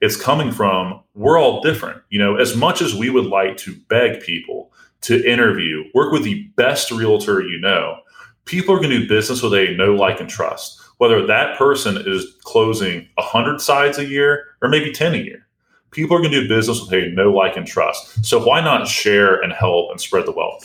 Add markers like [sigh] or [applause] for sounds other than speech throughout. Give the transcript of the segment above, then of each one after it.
it's coming from we're all different. You know, as much as we would like to beg people to interview, work with the best realtor you know, people are going to do business with a know, like, and trust. Whether that person is closing 100 sides a year or maybe 10 a year, people are going to do business with a know, like, and trust. So why not share and help and spread the wealth?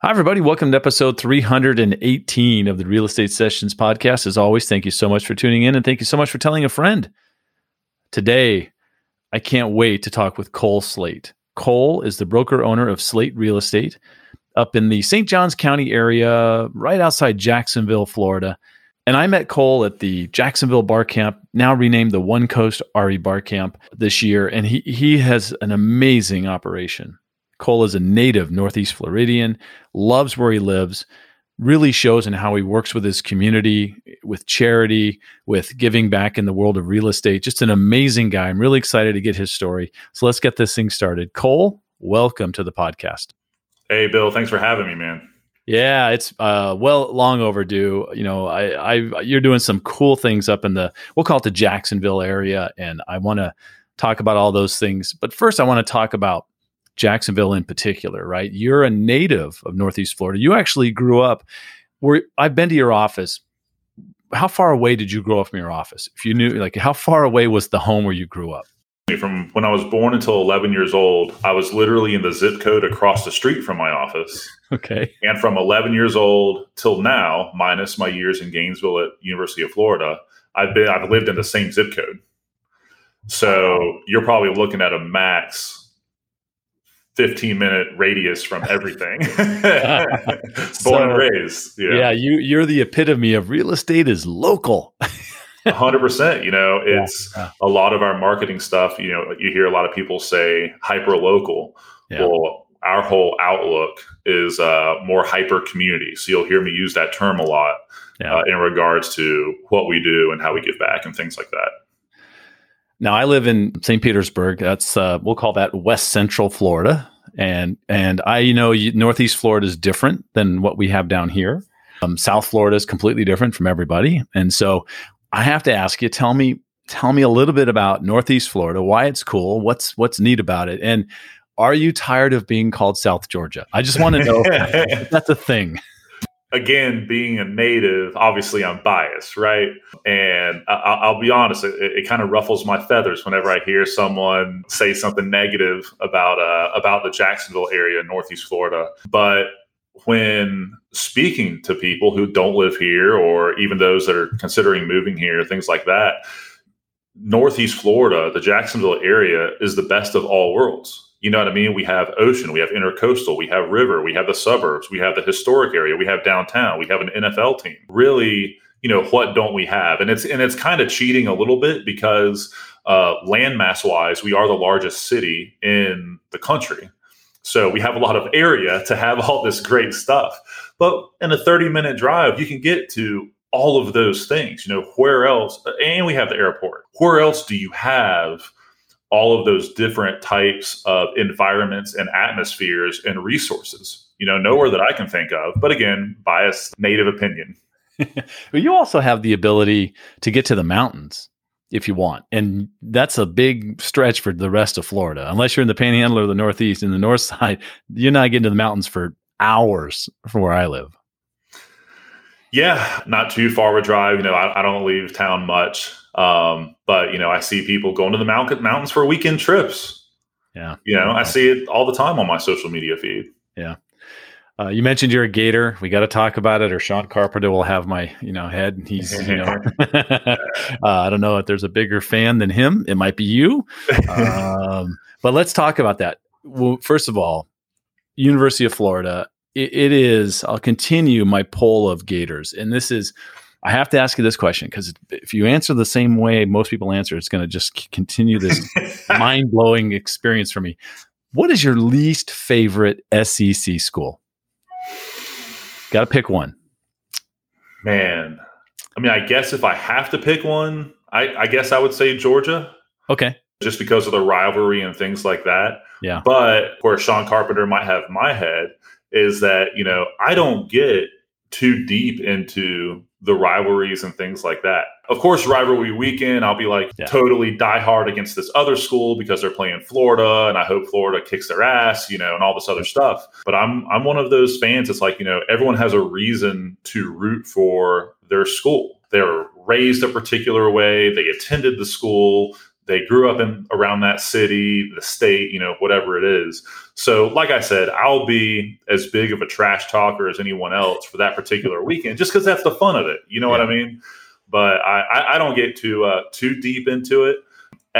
Hi, everybody. Welcome to episode 318 of the Real Estate Sessions podcast. As always, thank you so much for tuning in and thank you so much for telling a friend. Today, I can't wait to talk with Cole Slate. Cole is the broker owner of Slate Real Estate up in the St. Johns County area, right outside Jacksonville, Florida. And I met Cole at the Jacksonville Bar Camp, now renamed the One Coast RE Bar Camp this year. And he, he has an amazing operation. Cole is a native Northeast Floridian, loves where he lives, really shows in how he works with his community, with charity, with giving back in the world of real estate. Just an amazing guy. I'm really excited to get his story. So let's get this thing started. Cole, welcome to the podcast. Hey, Bill. Thanks for having me, man. Yeah, it's uh, well long overdue. You know, I, I you're doing some cool things up in the we'll call it the Jacksonville area, and I want to talk about all those things. But first, I want to talk about Jacksonville in particular, right? You're a native of Northeast Florida. You actually grew up where I've been to your office. How far away did you grow up from your office? If you knew, like, how far away was the home where you grew up? From when I was born until 11 years old, I was literally in the zip code across the street from my office. Okay. And from 11 years old till now, minus my years in Gainesville at University of Florida, I've been I've lived in the same zip code. So you're probably looking at a max 15 minute radius from everything. [laughs] Born so, and raised. Yeah. yeah, you you're the epitome of real estate is local. [laughs] hundred percent. You know, it's yeah, yeah. a lot of our marketing stuff. You know, you hear a lot of people say hyper local. Yeah. Well, our whole outlook is uh, more hyper community. So you'll hear me use that term a lot uh, in regards to what we do and how we give back and things like that. Now I live in St. Petersburg. That's uh, we'll call that West Central Florida, and and I you know Northeast Florida is different than what we have down here. Um, South Florida is completely different from everybody, and so I have to ask you. Tell me tell me a little bit about Northeast Florida. Why it's cool. What's what's neat about it, and are you tired of being called South Georgia? I just want to know if [laughs] that's a thing again, being a native, obviously I'm biased, right? And I, will be honest, it, it kind of ruffles my feathers whenever I hear someone say something negative about uh, about the Jacksonville area, Northeast Florida. But when speaking to people who don't live here, or even those that are considering moving here, things like that, Northeast Florida, the Jacksonville area, is the best of all worlds you know what I mean? We have ocean, we have intercoastal, we have river, we have the suburbs, we have the historic area, we have downtown, we have an NFL team. Really, you know, what don't we have? And it's and it's kind of cheating a little bit because uh, landmass wise, we are the largest city in the country. So we have a lot of area to have all this great stuff. But in a 30 minute drive, you can get to all of those things. You know, where else? And we have the airport. Where else do you have all of those different types of environments and atmospheres and resources. You know, nowhere that I can think of. But again, biased native opinion. [laughs] but you also have the ability to get to the mountains if you want. And that's a big stretch for the rest of Florida. Unless you're in the panhandle or the northeast in the north [laughs] side, you're not getting to the mountains for hours from where I live. Yeah, not too far of a drive. You know, I, I don't leave town much. Um, but you know, I see people going to the mountain, mountains for weekend trips. Yeah, you know, I see it all the time on my social media feed. Yeah. Uh, you mentioned you're a Gator. We got to talk about it, or Sean Carpenter will have my, you know, head. He's, you know, [laughs] [laughs] uh, I don't know if there's a bigger fan than him. It might be you. [laughs] Um, but let's talk about that. Well, first of all, University of Florida. It, it is. I'll continue my poll of Gators, and this is I have to ask you this question because if you answer the same way most people answer, it's going to just continue this [laughs] mind blowing experience for me. What is your least favorite SEC school? Got to pick one. Man, I mean, I guess if I have to pick one, I, I guess I would say Georgia. Okay. Just because of the rivalry and things like that. Yeah. But where Sean Carpenter might have my head is that, you know, I don't get too deep into the rivalries and things like that. Of course, rivalry weekend, I'll be like Yeah. totally die hard against this other school because they're playing Florida, and I hope Florida kicks their ass, you know, and all this other stuff. But I'm I'm one of those fans. It's like you know, everyone has a reason to root for their school. They're raised a particular way. They attended the school. They grew up in around that city, the state, you know, whatever it is. So, like I said, I'll be as big of a trash talker as anyone else for that particular weekend, just because that's the fun of it. You know what I mean? But I, I, I don't get too uh, too deep into it.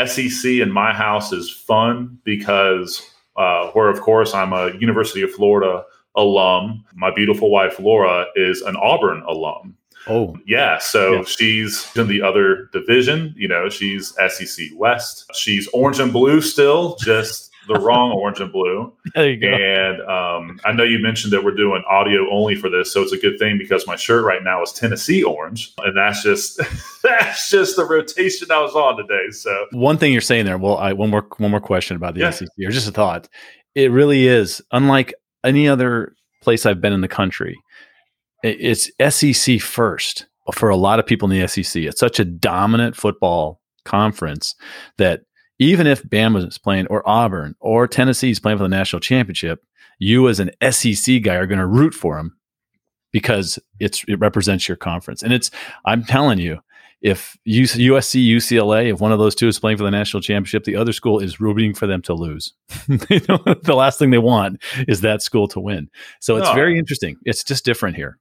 SEC in my house is fun because uh, where, of course, I'm a University of Florida alum. My beautiful wife Laura is an Auburn alum. Oh, Yeah, so Yeah. she's in the other division. You know, she's SEC West. She's orange and blue still, just the [laughs] wrong orange and blue. there you go. And um, I know you mentioned that we're doing audio only for this, so it's a good thing because my shirt right now is Tennessee orange, and that's just [laughs] that's just the rotation I was on today. So One thing you're saying there. Well, I one more one more question about the Yeah. SEC, or just a thought. It really is unlike any other place I've been in the country. It's SEC first for a lot of people in the SEC. It's such a dominant football conference that even if Bama is playing, or Auburn, or Tennessee is playing for the national championship, you as an SEC guy are going to root for them because it's it represents your conference. And it's I'm telling you, if USC, UCLA, if one of those two is playing for the national championship, the other school is rooting for them to lose. [laughs] The last thing they want is that school to win. So it's No. very interesting. It's just different here.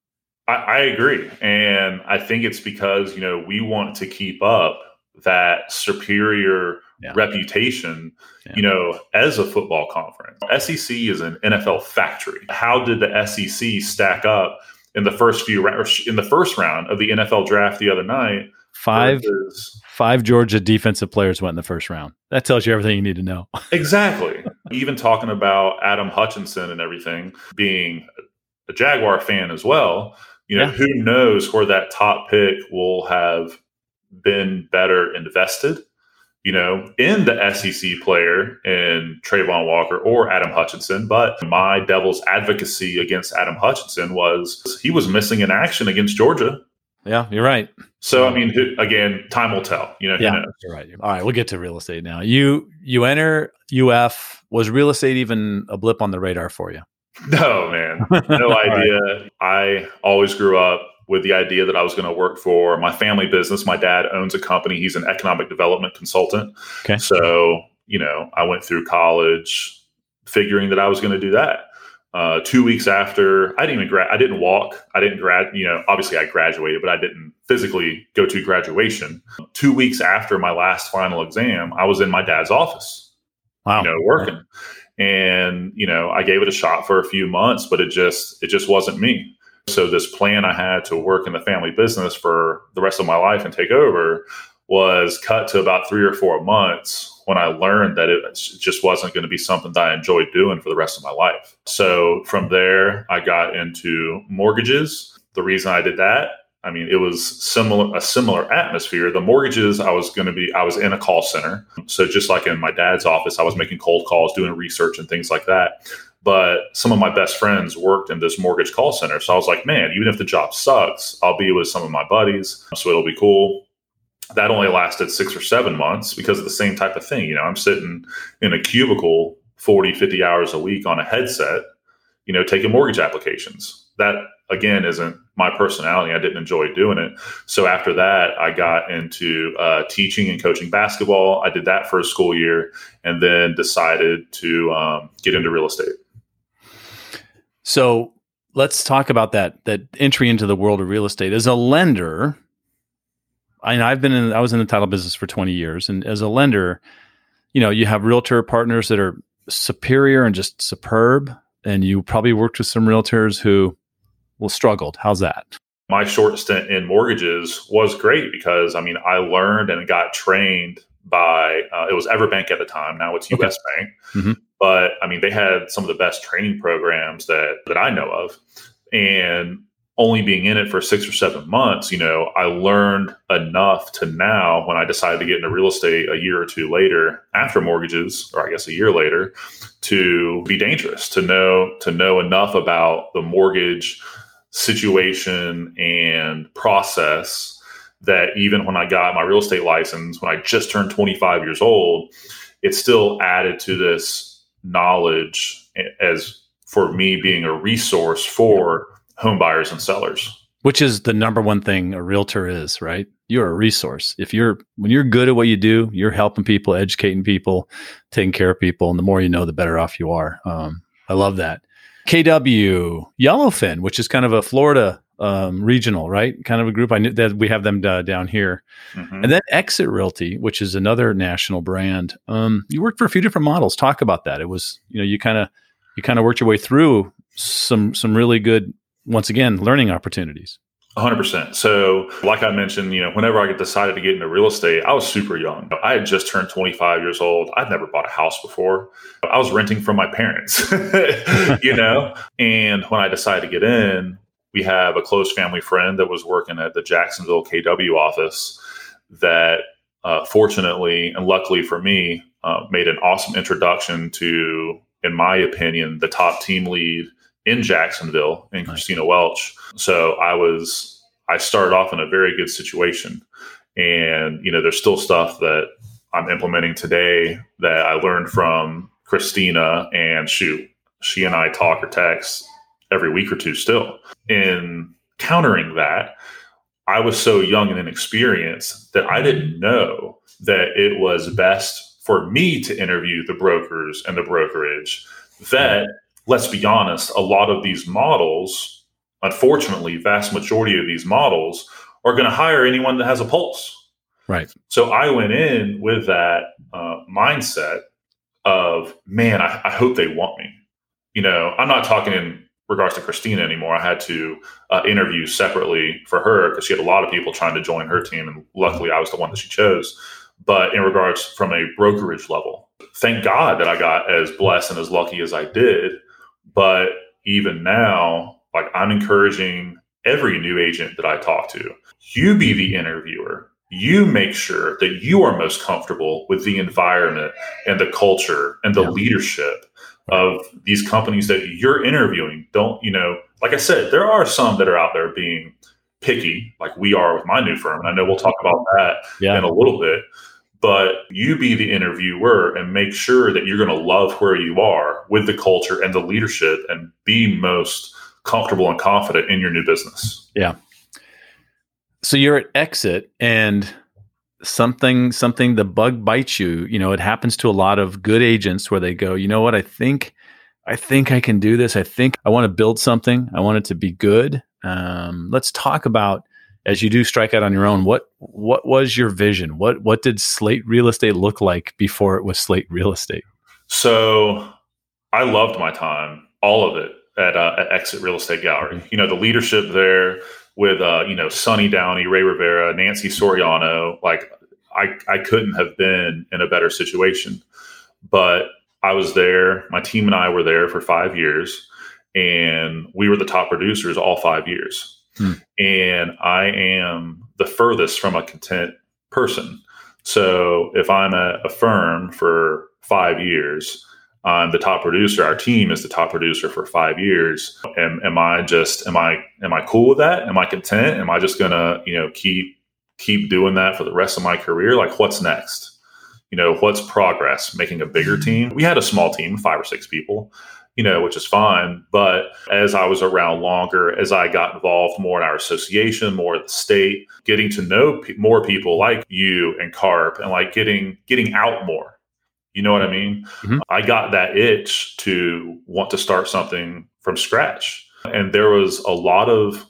I, I agree, and I think it's because you know we want to keep up that superior Yeah. reputation. Yeah. You know, as a football conference, SEC is an NFL factory. How did the SEC stack up in the first few in the first round of the NFL draft the other night? Five versus- five Georgia defensive players went in the first round. That tells you everything you need to know. [laughs] Exactly. Even talking about Aidan Hutchinson and everything, being a Jaguar fan as well, you know, Yeah. who knows where that top pick will have been better invested, you know, in the SEC player in Travon Walker or Aidan Hutchinson. But my devil's advocacy against Aidan Hutchinson was he was missing in action against Georgia. Yeah, you're right. So, I mean, again, time will tell. You know, Yeah, knows? you're right. All right, we'll get to real estate now. You you enter UF. Was real estate even a blip on the radar for you? [laughs] No, man. No [laughs] All right. idea. I always grew up with the idea that I was going to work for my family business. My dad owns a company, he's an economic development consultant. Okay. So, you know, I went through college figuring that I was going to do that. Uh, two weeks after, I didn't even grad. I didn't walk. I didn't grad. You know, obviously I graduated, but I didn't physically go to graduation. Two weeks after my last final exam, I was in my dad's office Wow. you know, working. And, you know, I gave it a shot for a few months, but it just it just wasn't me. So this plan I had to work in the family business for the rest of my life and take over was cut to about three or four months when I learned that it just wasn't going to be something that I enjoyed doing for the rest of my life. So from there, I got into mortgages. The reason I did that, I mean, it was similar a similar atmosphere. The mortgages, I was going to be, I was in a call center. So just like in my dad's office, I was making cold calls, doing research and things like that. But some of my best friends worked in this mortgage call center. So I was like, man, even if the job sucks, I'll be with some of my buddies. So it'll be cool. That only lasted six or seven months because of the same type of thing. You know, I'm sitting in a cubicle 40, 50 hours a week on a headset, you know, taking mortgage applications. That again isn't my personality. I didn't enjoy doing it. So after that, I got into uh, teaching and coaching basketball. I did that for a school year and then decided to um, get into real estate. So let's talk about that that entry into the world of real estate as a lender. I I've been in I was in the title business for 20 years and as a lender, you know, you have realtor partners that are superior and just superb and you probably worked with some realtors who well struggled. How's that? My short stint in mortgages was great because I mean I learned and got trained by uh, it was EverBank at the time. Now it's Okay. US Bank. Mhm. but I mean, they had some of the best training programs that that I know of, and only being in it for six or seven months, you know, I learned enough to now when I decided to get into real estate a year or two later after mortgages, or I guess a year later, to be dangerous, to know to know enough about the mortgage situation and process that even when I got my real estate license, when I just turned 25 years old, it still added to this knowledge as for me being a resource for home buyers and sellers. Which is the number one thing a realtor is, right? You're a resource. If you're when you're good at what you do, you're helping people, educating people, taking care of people, and the more you know, the better off you are. Um, I love that. KW Yellowfin, which is kind of a Florida um, regional, right? Kind of a group. I knew that we have them uh, down here, mm-hmm. and then Exit Realty, which is another national brand. Um, you worked for a few different models. Talk about that. It was you know you kind of you kind of worked your way through some some really good once again, learning opportunities. 100%. So, like I mentioned, you know, whenever I decided to get into real estate, I was super young. I had just turned 25 years old. I'd never bought a house before. I was renting from my parents, [laughs] you know? and when I decided to get in, we have a close family friend that was working at the Jacksonville KW office that uh, fortunately and luckily for me uh, made an awesome introduction to, in my opinion, the top team lead in Jacksonville in Christina Welch. So I was I started off in a very good situation. And you know, there's still stuff that I'm implementing today that I learned from Christina and shoot, she and I talk or text every week or two still. In countering that, I was so young and inexperienced that I didn't know that it was best for me to interview the brokers and the brokerage that let's be honest, a lot of these models, unfortunately, vast majority of these models are going to hire anyone that has a pulse. Right. So I went in with that uh, mindset of, man, I, I, hope they want me. You know, I'm not talking in regards to Christina anymore. I had to uh, interview separately for her because she had a lot of people trying to join her team, and luckily I was the one that she chose. But in regards from a brokerage level, thank God that I got as blessed and as lucky as I did but even now, like I'm encouraging every new agent that I talk to, you be the interviewer. You make sure that you are most comfortable with the environment and the culture and the yeah. leadership of these companies that you're interviewing. Don't, you know, like I said, there are some that are out there being picky, like we are with my new firm. And I know we'll talk about that yeah. in a little bit but you be the interviewer and make sure that you're going to love where you are with the culture and the leadership and be most comfortable and confident in your new business. Yeah. So you're at exit and something something the bug bites you, you know, it happens to a lot of good agents where they go, "You know what? I think I think I can do this. I think I want to build something. I want it to be good." Um, let's talk about as you do strike out on your own, what what was your vision? What what did Slate Real Estate look like before it was Slate Real Estate? So, I loved my time, all of it at, uh, at Exit Real Estate Gallery. Mm-hmm. You know, the leadership there with uh, you know Sonny Downey, Ray Rivera, Nancy Soriano. Like, I I couldn't have been in a better situation. But I was there. My team and I were there for five years, and we were the top producers all five years. Hmm. And I am the furthest from a content person. So if I'm at a firm for five years, I'm the top producer. Our team is the top producer for five years. Am, am I just am I am I cool with that? Am I content? Am I just gonna you know keep keep doing that for the rest of my career? Like what's next? You know what's progress? Making a bigger hmm. team. We had a small team, five or six people, you know, which is fine. But as I was around longer, as I got involved more in our association, more at the state, getting to know p- more people like you and Carp, and like getting getting out more. You know what I mean? Mm-hmm. I got that itch to want to start something from scratch, and there was a lot of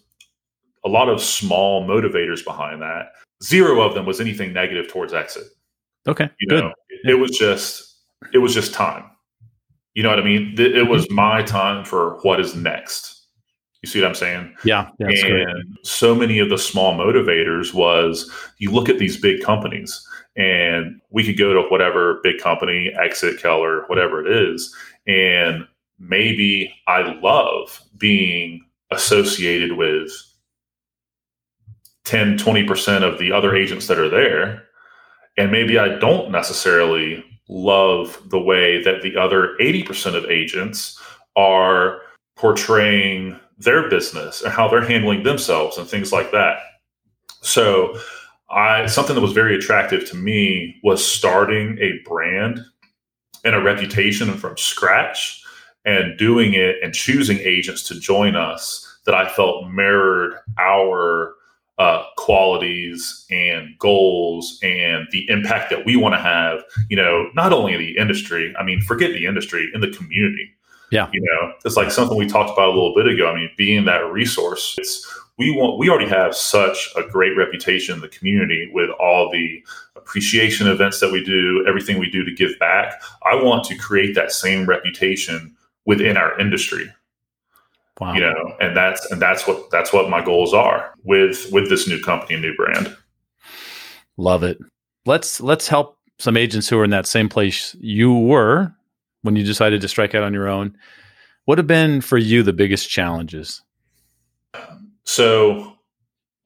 a lot of small motivators behind that. Zero of them was anything negative towards exit. Okay, you good. Know, it, it was just it was just time you know what I mean? It was mm-hmm. my time for what is next. You see what I'm saying? Yeah. and great. so many of the small motivators was you look at these big companies and we could go to whatever big company, Exit, Keller, whatever it is, and maybe I love being associated with 10, 20% of the other agents that are there. And maybe I don't necessarily love the way that the other 80% of agents are portraying their business and how they're handling themselves and things like that. So, I something that was very attractive to me was starting a brand and a reputation from scratch and doing it and choosing agents to join us that I felt mirrored our uh, qualities and goals and the impact that we want to have, you know, not only in the industry, I mean, forget the industry, in the community. Yeah. You know, it's like something we talked about a little bit ago. I mean, being that resource, it's, we want, we already have such a great reputation in the community with all the appreciation events that we do, everything we do to give back. I want to create that same reputation within our industry Wow. You know, and that's and that's what that's what my goals are with with this new company and new brand. Love it. Let's let's help some agents who are in that same place you were when you decided to strike out on your own. What have been for you the biggest challenges? So,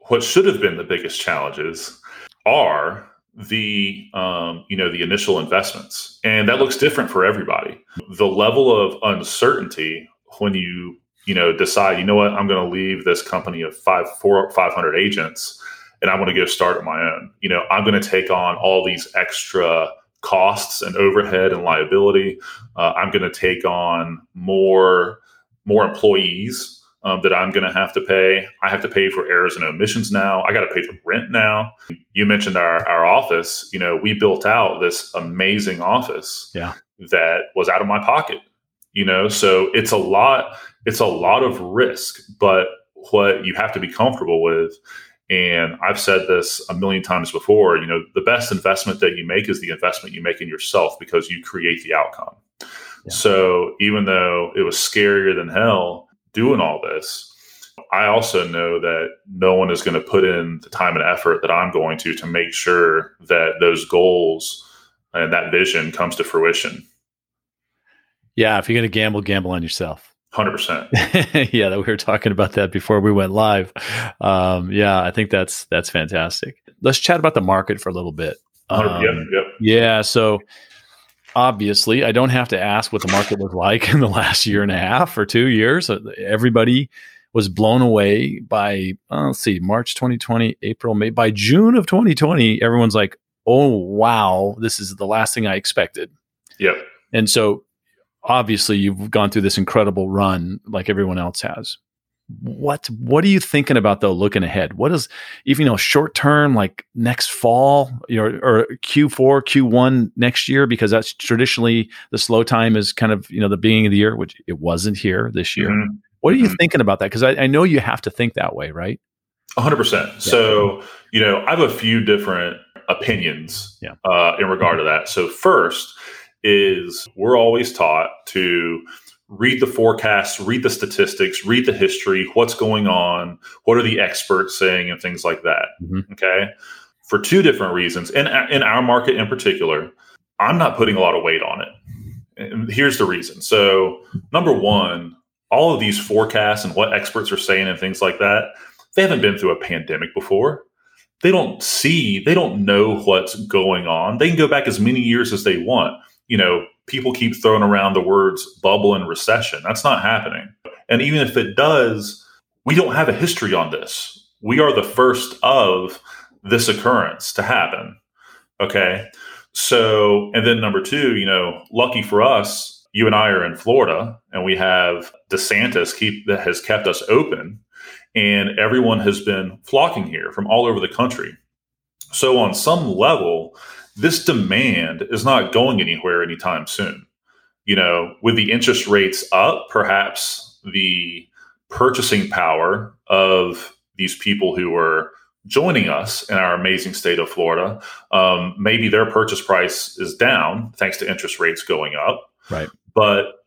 what should have been the biggest challenges are the um, you know the initial investments, and that looks different for everybody. The level of uncertainty when you you know, decide, you know what, I'm going to leave this company of five, four, 500 agents and I want to go start on my own. You know, I'm going to take on all these extra costs and overhead and liability. Uh, I'm going to take on more, more employees um, that I'm going to have to pay. I have to pay for errors and omissions now. I got to pay for rent now. You mentioned our, our office. You know, we built out this amazing office yeah. that was out of my pocket. You know, so it's a lot it's a lot of risk, but what you have to be comfortable with. And I've said this a million times before, you know, the best investment that you make is the investment you make in yourself because you create the outcome. Yeah. So even though it was scarier than hell doing all this, I also know that no one is going to put in the time and effort that I'm going to to make sure that those goals and that vision comes to fruition. Yeah, if you're going to gamble, gamble on yourself. Hundred percent. [laughs] Yeah, that we were talking about that before we went live. Um, yeah, I think that's that's fantastic. Let's chat about the market for a little bit. Um, yep, yep. Yeah, so obviously, I don't have to ask what the market was like [laughs] in the last year and a half or two years. Uh, everybody was blown away by let's see, March 2020, April, May. By June of 2020, everyone's like, "Oh wow, this is the last thing I expected." Yep. And so obviously you've gone through this incredible run like everyone else has what what are you thinking about though looking ahead what is even you know short term like next fall you know, or q4 q1 next year because that's traditionally the slow time is kind of you know the beginning of the year which it wasn't here this year mm-hmm. what are you mm-hmm. thinking about that because I, I, know you have to think that way right 100% yeah. so you know i have a few different opinions yeah. uh, in regard to that so first is we're always taught to read the forecasts, read the statistics, read the history, what's going on, what are the experts saying, and things like that. Mm-hmm. Okay. For two different reasons. And in our market in particular, I'm not putting a lot of weight on it. And here's the reason. So, number one, all of these forecasts and what experts are saying and things like that, they haven't been through a pandemic before. They don't see, they don't know what's going on. They can go back as many years as they want you know, people keep throwing around the words bubble and recession. That's not happening. And even if it does, we don't have a history on this. We are the first of this occurrence to happen. Okay. So, and then number two, you know, lucky for us, you and I are in Florida and we have DeSantis keep that has kept us open and everyone has been flocking here from all over the country. So on some level, this demand is not going anywhere anytime soon. You know, with the interest rates up, perhaps the purchasing power of these people who are joining us in our amazing state of Florida, um, maybe their purchase price is down thanks to interest rates going up. Right. But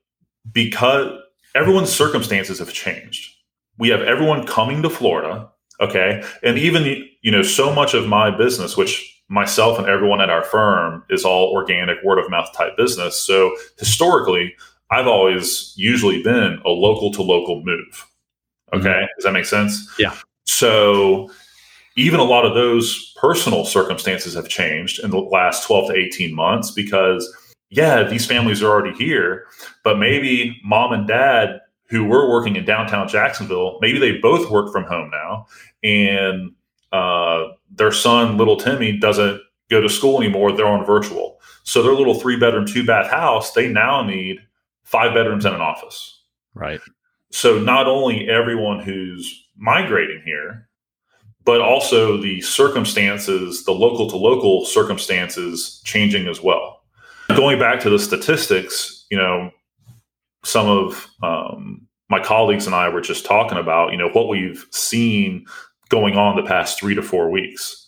because everyone's circumstances have changed, we have everyone coming to Florida. Okay. And even, you know, so much of my business, which myself and everyone at our firm is all organic word of mouth type business. So historically, I've always usually been a local to local move. Okay. Mm-hmm. Does that make sense? Yeah. So even a lot of those personal circumstances have changed in the last 12 to 18 months because, yeah, these families are already here, but maybe mom and dad who were working in downtown Jacksonville, maybe they both work from home now. And uh, their son, little Timmy, doesn't go to school anymore. They're on virtual. So their little three bedroom, two bath house, they now need five bedrooms and an office. Right. So not only everyone who's migrating here, but also the circumstances, the local to local circumstances changing as well. Going back to the statistics, you know, some of um, my colleagues and I were just talking about, you know, what we've seen going on the past three to four weeks.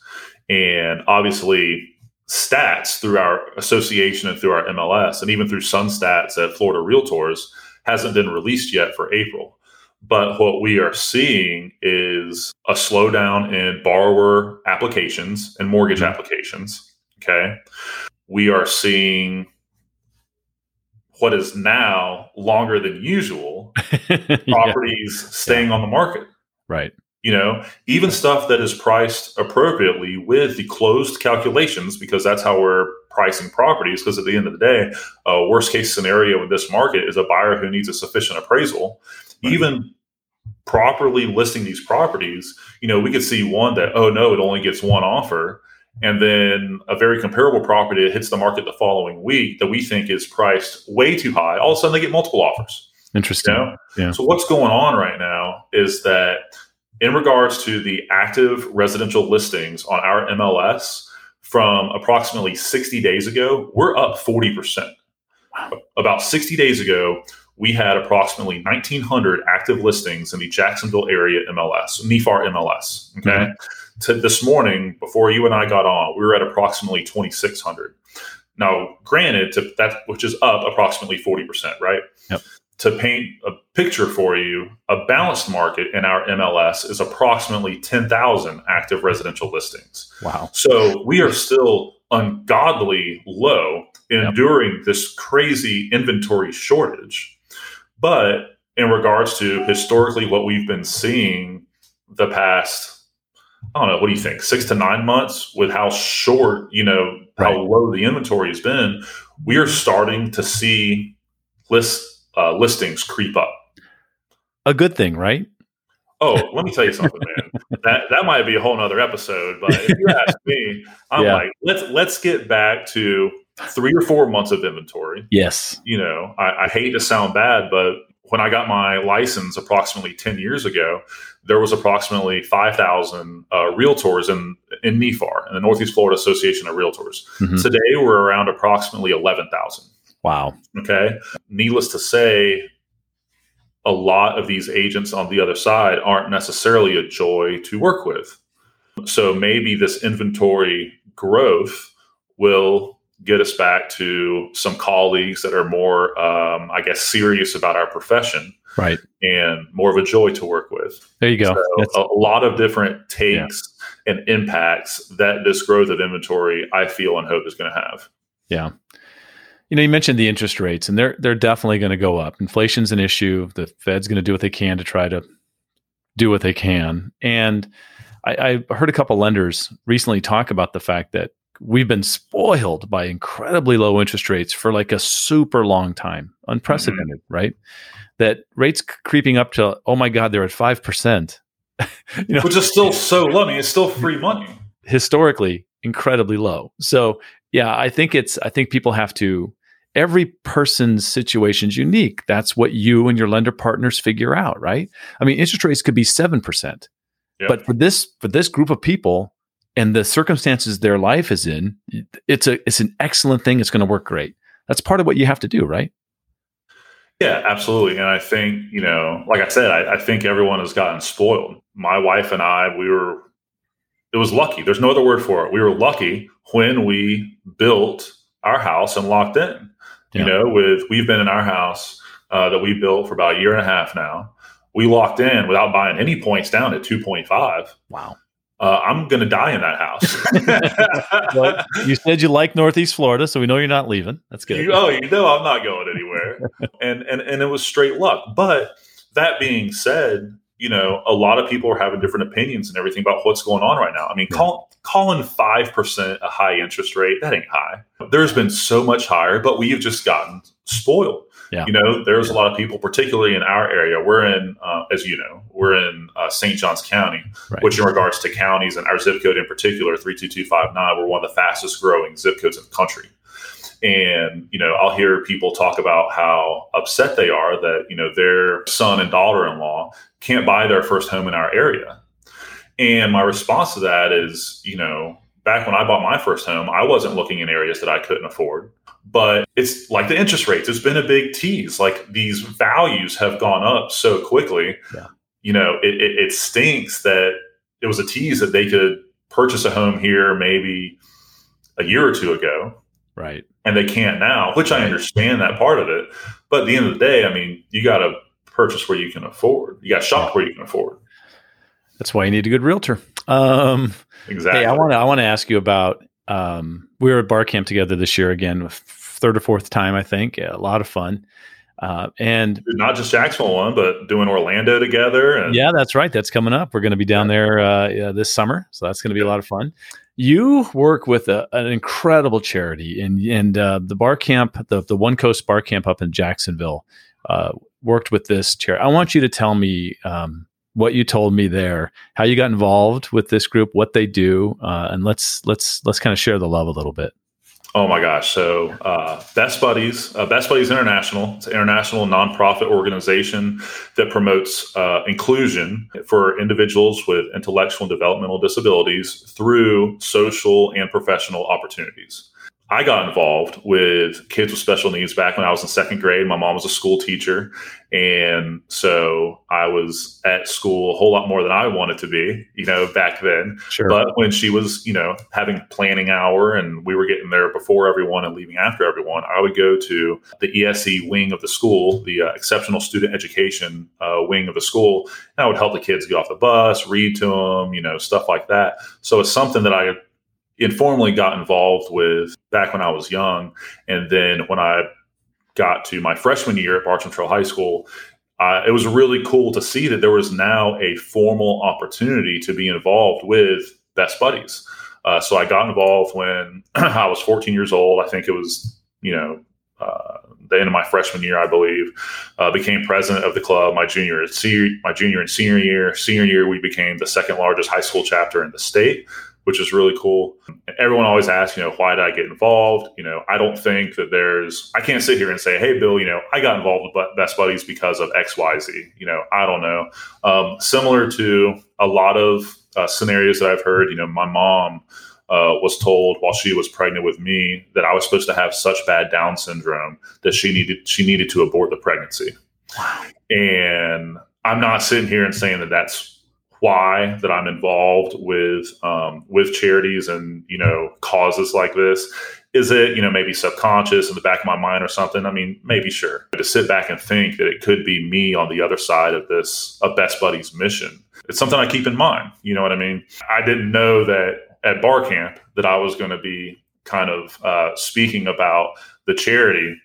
And obviously, stats through our association and through our MLS, and even through Sun Stats at Florida Realtors, hasn't been released yet for April. But what we are seeing is a slowdown in borrower applications and mortgage mm-hmm. applications. Okay. We are seeing what is now longer than usual [laughs] properties yeah. staying on the market. Right you know even stuff that is priced appropriately with the closed calculations because that's how we're pricing properties because at the end of the day a worst case scenario in this market is a buyer who needs a sufficient appraisal. Right. even properly listing these properties you know we could see one that oh no it only gets one offer and then a very comparable property that hits the market the following week that we think is priced way too high all of a sudden they get multiple offers. Interesting. You know? yeah. So what's going on right now is that in regards to the active residential listings on our MLS from approximately 60 days ago, we're up 40%. Wow. About 60 days ago, we had approximately 1,900 active listings in the Jacksonville area MLS, NEFAR MLS. Okay. Mm-hmm. To this morning, before you and I got on, we were at approximately 2,600. Now, granted, to that which is up approximately 40%, right? Yep to paint a picture for you, a balanced market in our MLS is approximately 10,000 active residential listings. Wow. So we are still ungodly low, in enduring yep. this crazy inventory shortage. But in regards to historically what we've been seeing the past, I don't know, what do you think, six to nine months with how short, you know, right. how low the inventory has been, we are starting to see lists uh, listings creep up. A good thing, right? Oh, let me tell you something, man. [laughs] that that might be a whole nother episode. But if you ask me, I'm yeah. like, let's let's get back to three or four months of inventory. Yes. You know, I, I hate to sound bad, but when I got my license approximately 10 years ago, there was approximately 5,000 uh, realtors in, in NEFAR, in the Northeast Florida Association of Realtors. Mm-hmm. Today, we're around approximately 11,000. Wow. Okay. Needless to say, a lot of these agents on the other side aren't necessarily a joy to work with. So maybe this inventory growth will get us back to some colleagues that are more, um, I guess, serious about our profession. Right. And more of a joy to work with. There you go. So a, lot of different takes yeah. and impacts that this growth of inventory, I feel and hope is going to have. Yeah you know, you mentioned the interest rates, and they're they're definitely going to go up. Inflation's an issue. The Fed's going to do what they can to try to do what they can. And I, I heard a couple lenders recently talk about the fact that we've been spoiled by incredibly low interest rates for like a super long time, unprecedented, mm-hmm. right? That rates creeping up to oh my god, they're at five percent. [laughs] you know, which is still so low. I mean, it's still free money. Historically, incredibly low. So yeah, I think it's I think people have to every person's situation is unique. That's what you and your lender partners figure out, right? I mean, interest rates could be 7%. Yep. But for this for this group of people and the circumstances their life is in, it's a it's an excellent thing. It's going to work great. That's part of what you have to do, right? Yeah, absolutely. And I think, you know, like I said, I, I think everyone has gotten spoiled. My wife and I, we were it was lucky. There's no other word for it. We were lucky when we built our house and locked in. Yeah. You know, with we've been in our house uh, that we built for about a year and a half now we locked in without buying any points down at 2.5. Wow. Uh, I'm going to die in that house. [laughs] [laughs] well, you said you like Northeast Florida, so we know you're not leaving. That's good. You, oh, you know I'm not going anywhere, [laughs] and and and it was straight luck. But that being said, you know, a lot of people are having different opinions and everything about what's going on right now. I mean, yeah. call, calling 5% a high interest rate, that ain't high. There's been so much higher, but we've just gotten spoiled. Yeah. You know, there's a lot of people, particularly in our area. We're in, uh, as you know, we're in uh, St. Johns County, right. which, in regards to counties and our zip code in particular, 32259, we're one of the fastest growing zip codes in the country. And, you know, I'll hear people talk about how upset they are that, you know, their son and daughter in law can't buy their first home in our area. And my response to that is, you know, back when I bought my first home, I wasn't looking in areas that I couldn't afford. But it's like the interest rates, it's been a big tease. Like these values have gone up so quickly. Yeah. You know, it, it, it stinks that it was a tease that they could purchase a home here maybe a year or two ago. Right. And they can't now, which I understand that part of it. But at the end of the day, I mean, you got to purchase where you can afford. You got to shop where you can afford. That's why you need a good realtor. Um, exactly. Hey, I want to I want to ask you about. Um, we were at bar camp together this year again, third or fourth time, I think. Yeah, a lot of fun. Uh, and not just Jacksonville one, but doing Orlando together. And- yeah, that's right. That's coming up. We're going to be down there uh, this summer, so that's going to be a lot of fun. You work with a, an incredible charity, and and uh, the bar camp, the the One Coast Bar Camp up in Jacksonville, uh, worked with this charity. I want you to tell me um, what you told me there, how you got involved with this group, what they do, uh, and let's let's let's kind of share the love a little bit. Oh my gosh! So uh, Best Buddies, uh, Best Buddies International, it's an international nonprofit organization that promotes uh, inclusion for individuals with intellectual and developmental disabilities through social and professional opportunities. I got involved with kids with special needs back when I was in second grade. My mom was a school teacher. And so I was at school a whole lot more than I wanted to be, you know, back then. Sure. But when she was, you know, having planning hour and we were getting there before everyone and leaving after everyone, I would go to the ESE wing of the school, the uh, Exceptional Student Education uh, wing of the school. And I would help the kids get off the bus, read to them, you know, stuff like that. So it's something that I informally got involved with back when I was young. And then when I got to my freshman year at Bartram Trail High School, uh, it was really cool to see that there was now a formal opportunity to be involved with Best Buddies. Uh, so I got involved when [clears throat] I was 14 years old. I think it was, you know, uh, the end of my freshman year, I believe. Uh, became president of the club my junior, my junior and senior year. Senior year, we became the second largest high school chapter in the state which is really cool. Everyone always asks, you know, why did I get involved? You know, I don't think that there's, I can't sit here and say, hey, Bill, you know, I got involved with Best Buddies because of X, Y, Z. You know, I don't know. Um, similar to a lot of uh, scenarios that I've heard, you know, my mom uh, was told while she was pregnant with me that I was supposed to have such bad Down syndrome that she needed she needed to abort the pregnancy. Wow. And I'm not sitting here and saying that that's why that I'm involved with um, with charities and you know causes like this. Is it you know maybe subconscious in the back of my mind or something? I mean, maybe sure. But to sit back and think that it could be me on the other side of this of Best Buddies mission, it's something I keep in mind. You know what I mean? I didn't know that at bar camp that I was going to be kind of uh, speaking about the charity,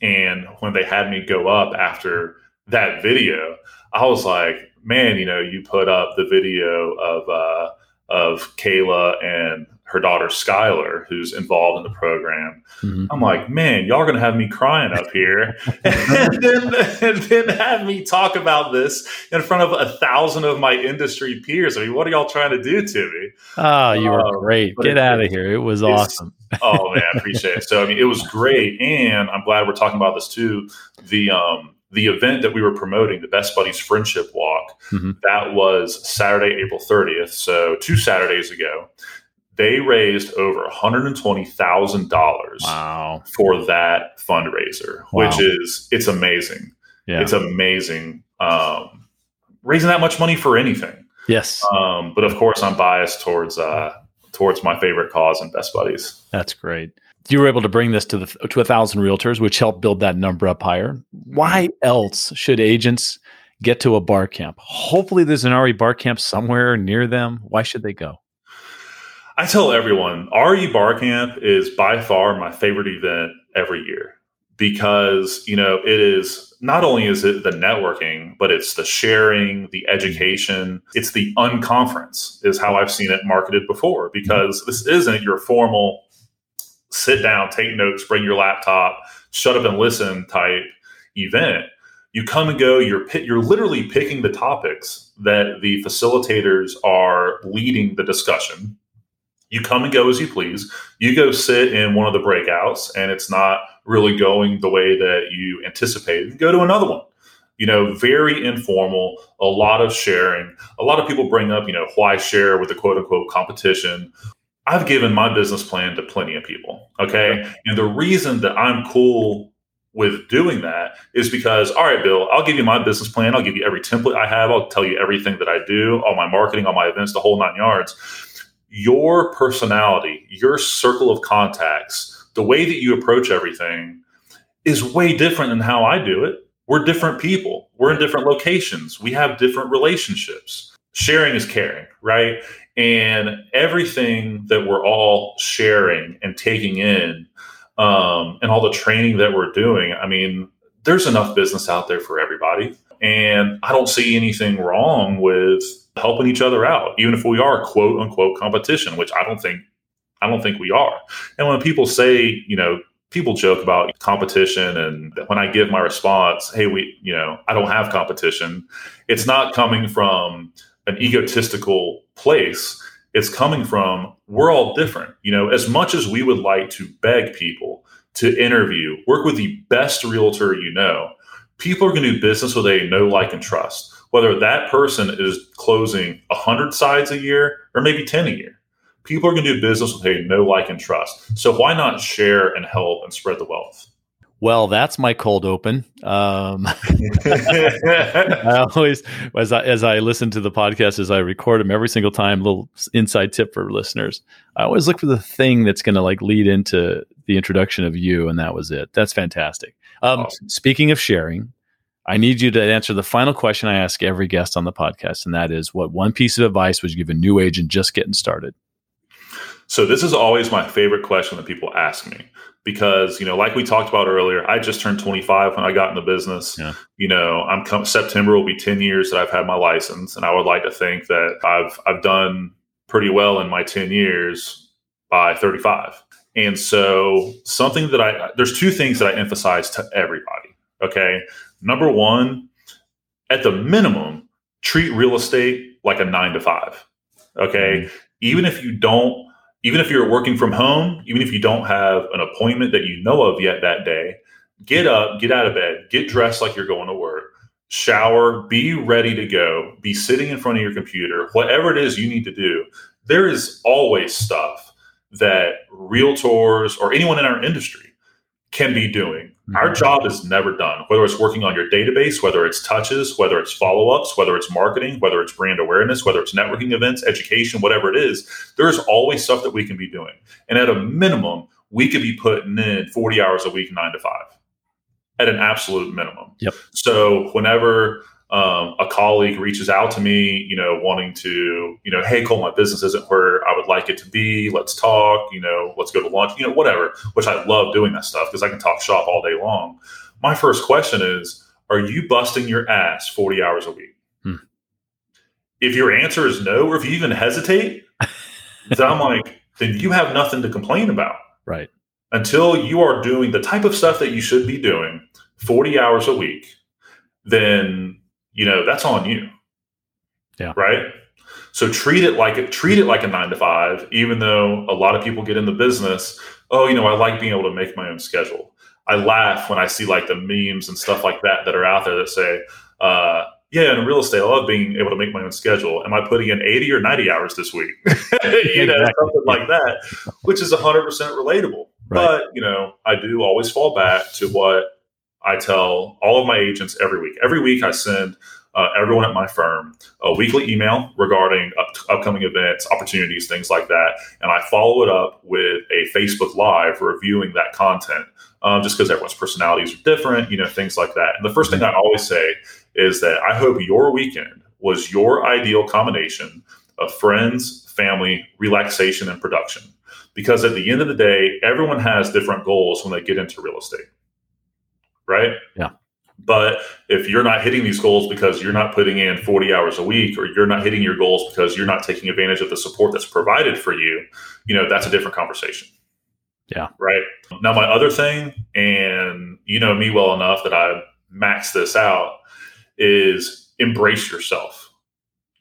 and when they had me go up after that video, I was like, man, you know, you put up the video of uh, of Kayla and her daughter Skylar, who's involved in the program. Mm-hmm. I'm like, man, y'all are gonna have me crying up here, [laughs] and, then, and then have me talk about this in front of a thousand of my industry peers. I mean, what are y'all trying to do to me? Oh, you were uh, great. Get out of here. It was awesome. [laughs] oh man, I appreciate it. So I mean, it was great, and I'm glad we're talking about this too. The um the event that we were promoting, the Best Buddies Friendship Walk, mm-hmm. that was Saturday, April 30th. So two Saturdays ago, they raised over $120,000 wow. for that fundraiser, wow. which is, it's amazing. Yeah. It's amazing. Um, raising that much money for anything. Yes. Um, but of course I'm biased towards, uh, towards my favorite cause and Best Buddies. That's great you were able to bring this to the to a thousand realtors, which helped build that number up higher. Why else should agents get to a bar camp? Hopefully, there's an RE bar camp somewhere near them. Why should they go? I tell everyone, RE Bar Camp is by far my favorite event every year because, you know, it is not only is it the networking, but it's the sharing, the mm. education, it's the unconference, is how I've seen it marketed before because this isn't your formal sit down, take notes, bring your laptop, shut up and listen type event. You come and go, you're you're literally picking the topics that the facilitators are leading the discussion you come and go as you please. You go sit in one of the breakouts and it's not really going the way that you anticipated. Go to another one. You know, very informal, a lot of sharing. A lot of people bring up, you know, why share with the quote unquote competition. I've given my business plan to plenty of people. Okay. And the reason that I'm cool with doing that is because, all right, Bill, I'll give you my business plan. I'll give you every template I have. I'll tell you everything that I do, all my marketing, all my events, the whole nine yards your personality, your circle of contacts, the way that you approach everything is way different than how I do it. We're different people. We're in different locations. We have different relationships. Sharing is caring, right? And everything that we're all sharing and taking in, um, and all the training that we're doing, I mean, there's enough business out there for everybody. And I don't see anything wrong with helping each other out, even if we are quote unquote competition, which I don't think I don't think we are. And when people say, you know, people joke about competition and when I give my response, hey, we, you know, I don't have competition, it's not coming from an egotistical place. It's coming from we're all different. You know, as much as we would like to beg people to interview, work with the best realtor you know, people are going to do business with a know, like, and trust whether that person is closing 100 sides a year or maybe 10 a year. People are going to do business with a know, like, and trust. So why not share and help and spread the wealth? Well, that's my cold open. Um, [laughs] I always, as I, as I listen to the podcast, as I record them every single time, little inside tip for listeners. I always look for the thing that's going to like lead into the introduction of you, and that was it. That's fantastic. Um, awesome. Speaking of sharing, I need you to answer the final question I ask every guest on the podcast, and that is what one piece of advice would you give a new agent just getting started? So this is always my favorite question that people ask me because you know, like we talked about earlier, I just turned 25 when I got in the business. Yeah. You know, I'm com- September will be 10 years that I've had my license, and I would like to think that I've I've done pretty well in my 10 years by 35. And so something that I there's two things that I emphasize to everybody. Okay. Number one, at the minimum, treat real estate like a nine to five. Okay. Mm-hmm. Even if you don't, even if you're working from home, even if you don't have an appointment that you know of yet that day, get up, get out of bed, get dressed like you're going to work, shower, be ready to go, be sitting in front of your computer, whatever it is you need to do. There is always stuff that realtors or anyone in our industry can be doing. Mm-hmm. Our job is never done, whether it's working on your database, whether it's touches, whether it's follow ups, whether it's marketing, whether it's brand awareness, whether it's networking events, education, whatever it is. There's always stuff that we can be doing. And at a minimum, we could be putting in 40 hours a week, nine to five at an absolute minimum. Yep. So whenever um, a colleague reaches out to me, you know, wanting to, you know, hey, Cole, my business isn't where I would like it to be. Let's talk, you know, let's go to lunch, you know, whatever, which I love doing that stuff because I can talk shop all day long. My first question is, are you busting your ass 40 hours a week? Hmm. If your answer is no, or if you even hesitate, [laughs] then I'm like, then you have nothing to complain about. Right. Until you are doing the type of stuff that you should be doing 40 hours a week, then you know, that's on you. Yeah. Right. So treat it like it treat it like a nine to five, even though a lot of people get in the business. Oh, you know, I like being able to make my own schedule. I laugh when I see like the memes and stuff like that that are out there that say, uh, yeah, in real estate, I love being able to make my own schedule. Am I putting in 80 or 90 hours this week? [laughs] you know, exactly. something like that, which is 100% relatable. Right. But, you know, I do always fall back to what I tell all of my agents every week. Every week, I send uh, everyone at my firm a weekly email regarding up- upcoming events, opportunities, things like that. And I follow it up with a Facebook Live reviewing that content um, just because everyone's personalities are different, you know, things like that. And the first thing I always say is that I hope your weekend was your ideal combination of friends, family, relaxation, and production. Because at the end of the day, everyone has different goals when they get into real estate, right? Yeah. But if you're not hitting these goals because you're not putting in 40 hours a week, or you're not hitting your goals because you're not taking advantage of the support that's provided for you, you know, that's a different conversation. Yeah. Right. Now, my other thing, and you know me well enough that I max this out, is embrace yourself.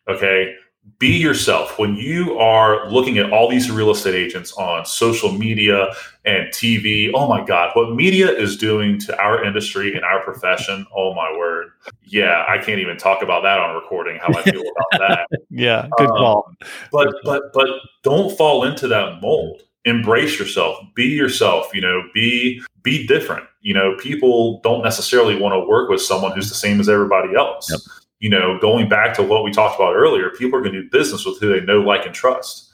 Okay. Be yourself. When you are looking at all these real estate agents on social media and TV, oh my God, what media is doing to our industry and our profession, oh my word. Yeah, I can't even talk about that on recording, how I feel about that. [laughs] yeah, good call. Um, but but but don't fall into that mold embrace yourself be yourself you know be be different you know people don't necessarily want to work with someone who's the same as everybody else yep. You know going back to what we talked about earlier people are going to do business with who they know like and trust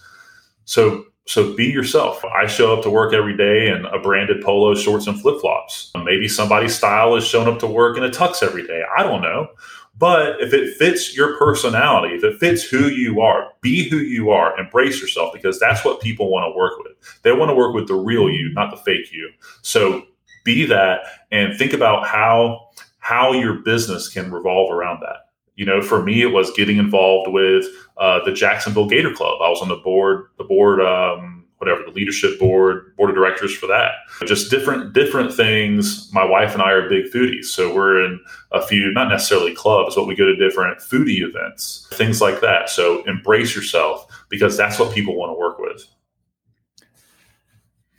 so so be yourself i show up to work every day in a branded polo shorts and flip-flops maybe somebody's style is showing up to work in a tux every day i don't know but if it fits your personality, if it fits who you are, be who you are, embrace yourself because that's what people want to work with. They want to work with the real you, not the fake you. So be that and think about how how your business can revolve around that. You know, for me, it was getting involved with uh, the Jacksonville Gator Club. I was on the board, the board um, whatever the leadership board board of directors for that. Just different different things. My wife and i are big foodies so we're in a few not necessarily clubs but we go to different foodie events things like that. So embrace yourself because that's what people want to work with.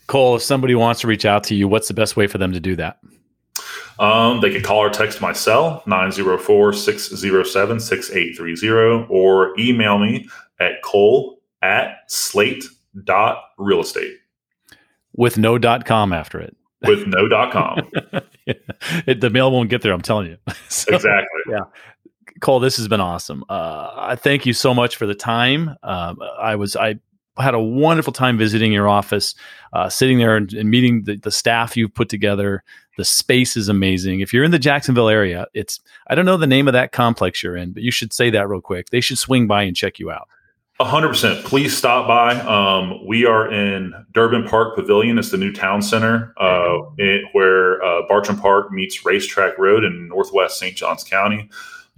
Cole if somebody wants to reach out to you what's the best way for them to do that um, they can call or text my cell 904-607-6830 or email me at cole at slate dot real estate. With no dot com after it. With no dot com. [laughs] Yeah. it, the mail won't get there i'm telling you. [laughs] So, exactly. yeah. Cole this has been awesome. Uh, i thank you so much for the time. Um, i was i had a wonderful time visiting your office uh, sitting there and, and meeting the, the staff you've put together the space is amazing if you're in the jacksonville area it's i don't know the name of that complex you're in but you should say that real quick they should swing by and check you out hundred percent. Please stop by. Um, we are in Durbin Park Pavilion. It's the new town center uh, it, where uh, Bartram Park meets Racetrack Road in Northwest St. Johns County.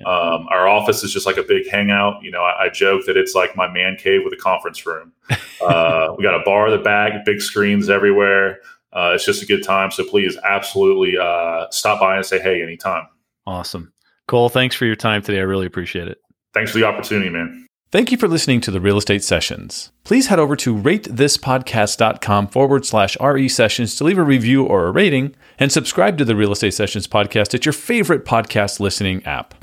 Um, our office is just like a big hangout. You know, I, I, joke that it's like my man cave with a conference room. [laughs] Uh, we got a bar in the back, big screens everywhere. Uh, it's just a good time. So please, absolutely uh, stop by and say hey anytime. Awesome, Cole. Thanks for your time today. I really appreciate it. Thanks for the opportunity, man. Thank you for listening to the Real Estate Sessions. Please head over to ratethispodcast.com forward slash RE sessions to leave a review or a rating and subscribe to the Real Estate Sessions podcast at your favorite podcast listening app.